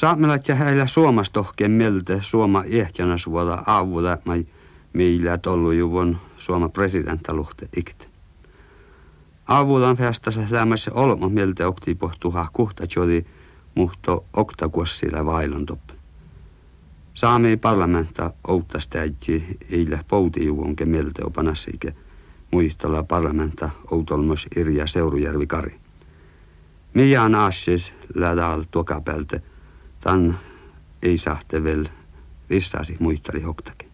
Saamelat ja heillä suomastohkeen mieltä suoma ehtjänas vuoda aavuda mai meillä tollu juvon suoma presidentta luhte ikte. Aavudan festassa lämmässä olmo mieltä okti pohtuha kuhta jodi muhto oktakuossilla vailon toppe. Saami parlamenta outtas täitsi eilä pouti juvon ke mieltä opanassike muistella parlamenta outolmos Irja Seurujärvi Kari. Mian assis lädal tuokapälte, tan ei sahte vel vissasi muistali hoktakin.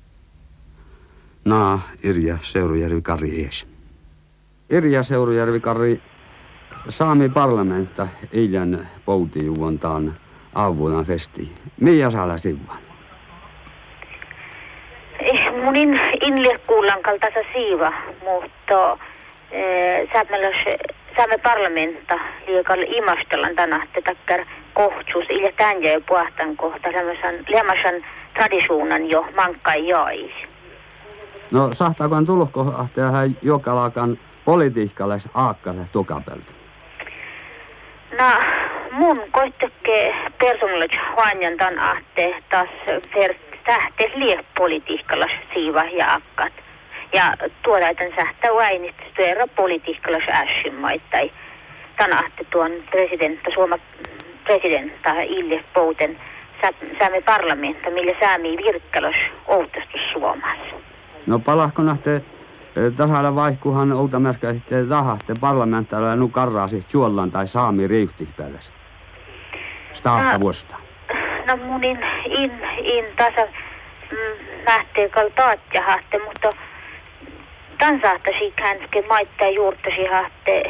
Naa Irja Seurujärvi Kari ees. Irja Seurujärvi Kari Saami parlamenta eilen poutijuontaan avulan festi. Miä saada sivuan? Eh, munin inle kuulan kaltaisa siiva, mutta eh, saamme parlamenta liikalla imastellan tänahte takkar kohtsus ilja tän ja puhtan kohta semmoisen tradisuunan jo mankkai jois. No sahtaakohan tullut kohta hän jokalakan politiikkalais aakkale tukapelta? No mun koittake persoonallis huanjan tän ahte taas ver tähte lie politiikkalais siiva ja akkat. Ja tuodaan sähtä vainit työrä politiikkalais ässimmaittai. Tän ahte tuon presidentta, Suoma presidentta Ilje Pouten saamme parlamentta, millä saami virkkalos outastus Suomessa. No palahko nähte tasalla vaihkuhan outa mäskä sitten tahatte parlamentailla nu karraasi juollan tai saami riihti päällä. Staahta no, vuosta. No munin in, in tasa lähtee mm, kal taatja hahte, mutta tan saattaisi känske maittaa juurtasi hahte,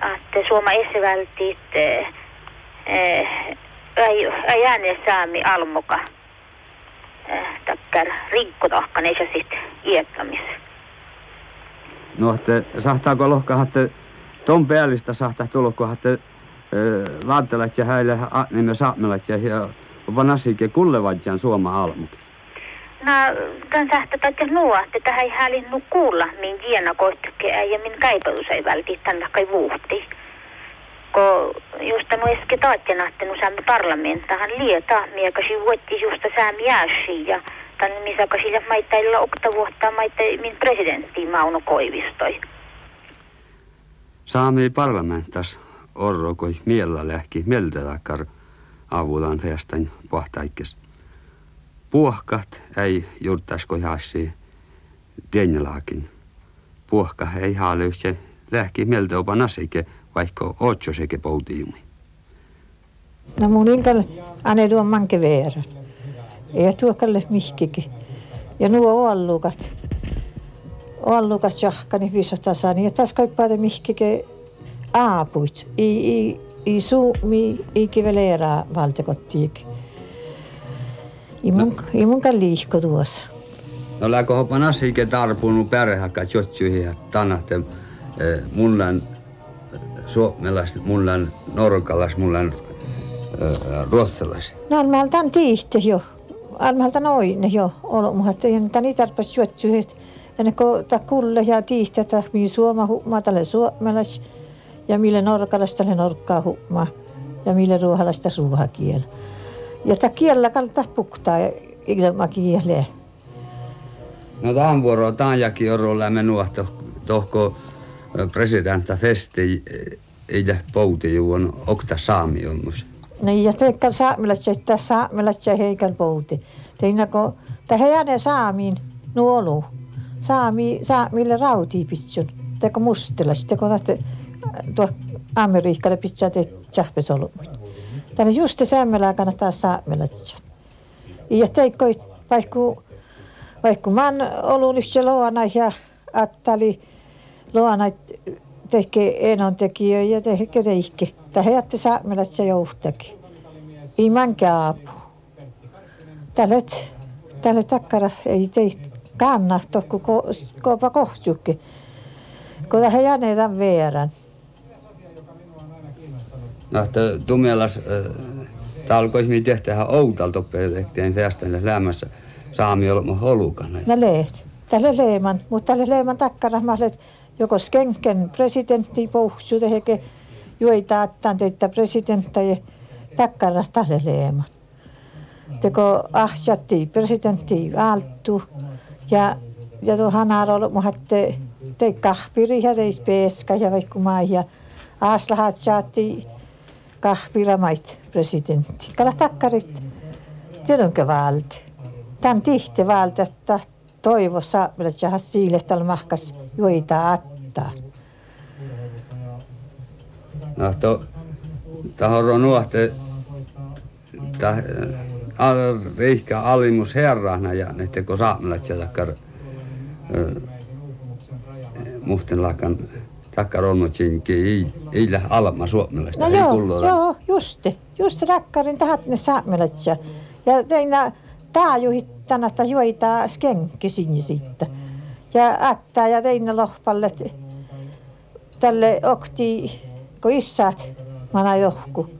hahte suoma esivältit eh, ei, ei ääne saami almuka. Eh, takkar rinkkotohkaneissa sitten iättämisessä. No, että sahtaako että ton päällistä sahtaa tulokko, että laattelat ja häille nimen saamelat ja vanasike kullevatjan suoma almukin. No, tämän sahtaa, että nuo, että tähän ei hälinnu kuulla, min jiena koittakea ja min kaipaus ei välti tänne kai vuhti. Ko just no eske taatjana, että nu saamme parlamentahan lieta, miekasi vuotti just saamme jääsi ja tänne missä sillä maitteilla okta vuotta maitte min presidentti Mauno Koivistoi. Saami parlamentas orrokoi miellä lähki mieltä takkar avulan festan pohtaikkes. Puohkat ei juurtasko hassi tienjelaakin. Puohka ei haalöyse lähki mieltä opa nasike, vaikka otso seke poutiumi. No mun inkal ane tuon manke verran. Ei tuokalle mihkikin. Ja nuo allukat. Allukat jahkani visata saani. Ja taas kaippaade mihkike aapuit. I, i, i suumi, i kiveleera valtakottiik. I mun, no. i mun liihko tuossa. No läkö hopan asiake tarpunut pärhäkkä jotjuihin ja tanahten eh, mullan suomalaiset, mullan norkalais, mullan eh, ruotsalais. No mä tämän tiihte jo almalta noin jo olo mutta ja tani tarpas juotsuhet ja ne ko ta kulle ja tiihtä ta mi suoma humma tälle suomalais ja mille norkalas tälle norkkaa humma ja mille ruohalaista ruohakiel. Ja ta kiellä kalta puktaa ilma kiele. No tämän vuoro tämän jaki orolla menua tohko presidentta festi ei pouti juon okta saami on musta. Niin, ja teikka saamelaisia, että saamelaisia heikän pouti. Teinä kun tähän saamiin nuolu. Saami, saamille rautii pitsun. Teko mustelas, teko tästä tuo Amerikkalle pitää te tjahpesolumit. Tänne just saamelaa kannattaa saamelaisia. Ja teikko, vaikka vaikka mä oon nyt se luona ja attali luona tekee enon tekijöitä ja tekee reikki. Tähän jätti saamelaisia johtakin. Imankä apu. Tälle, tälle takkara ei tei kannahto, kun ko, koopa kohtuukin. Kun tähän jäneetän verran. No, äh, talkois mi tehtää outalta tehtiin festän lämmässä saami olla holukana. No leet. Tälle leeman, mutta tälle leeman takkara mä joko skenken presidentti pohsu teheke juoita attaan teitä presidentti takkara taleleeman. Teko ahjatti presidentti altu ja ja tuo hanarolo muhatte te kahpiri ja teis peska ja vaikka maa ja aslahat saatti kahpiramait presidentti. Kala takkarit tiedonkä valti. Tän tihti valti, että toivo saamilla jahas siille tällä mahkas joita attaa. No to tahoro nuohte ta al rihka alimus herrana ja ne teko saamilla jahas muhten lakan takkaronnotsinki ei, ei lähde alma suomalaista. No ei joo, joo, just, just rakkarin tahat ne saamelat ja, ja teinä taajuhit tänästä skenkki sinne siitä. Ja ättää ja teinä lohpalle tälle okti, kun isät mana johku.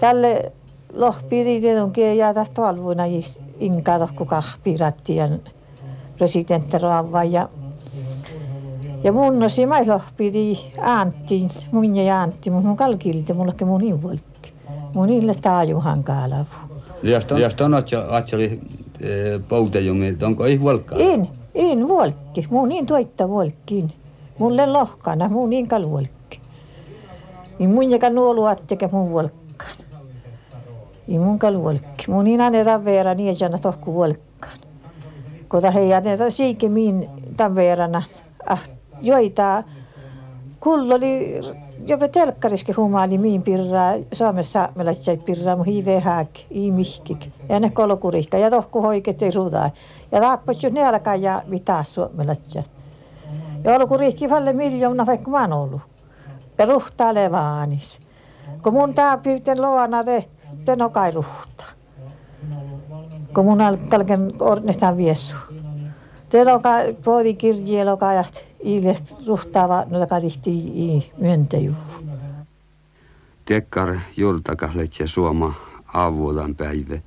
Tälle lohpiri tietenkin ja tahto alvuina inka tohku presidentti Raava ja ja mun osi mailo pidi Antti, mun ja Antti, mun kalkilti, mulla mun volkki. Mun niille taajuhan kaalavu. Jos jos on otsa, atsali poutejumi, onko ei volkkaa? In, in volkki, mun niin toitta volkkiin. Mulle lohkana, mun niin kal volkki. Niin mun joka nuolu atteke mun volkkaan. Niin mun kal volkki. Mun niin aneta vera niin jana tohku volkkaan. Kota hei aneta siikemiin tämän verran. Ah, joita kullo oli jopa telkkariski humaali miin pirraa. Suomessa sai pirraa mu hiive hääk ihmihkik ja ne kolokurihka ja tohku hoiket ei ruudaa ja taappas jo ne alkaa ja mitä Suomella ja ollut kurihki falle miljoona vaikka mä oon ollut ja ruhtaa levaanis kun mun tää pyyten loana te te no kai ruhtaa. Kun mun alkalken ornestaan viessu te loka poodi kirjee lokajat iilet ruhtaava noilla kadihti i myöntäjuu. Tekkar jultakahletse suoma avuolan päivä.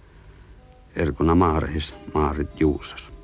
Erkona maareis maarit juusas.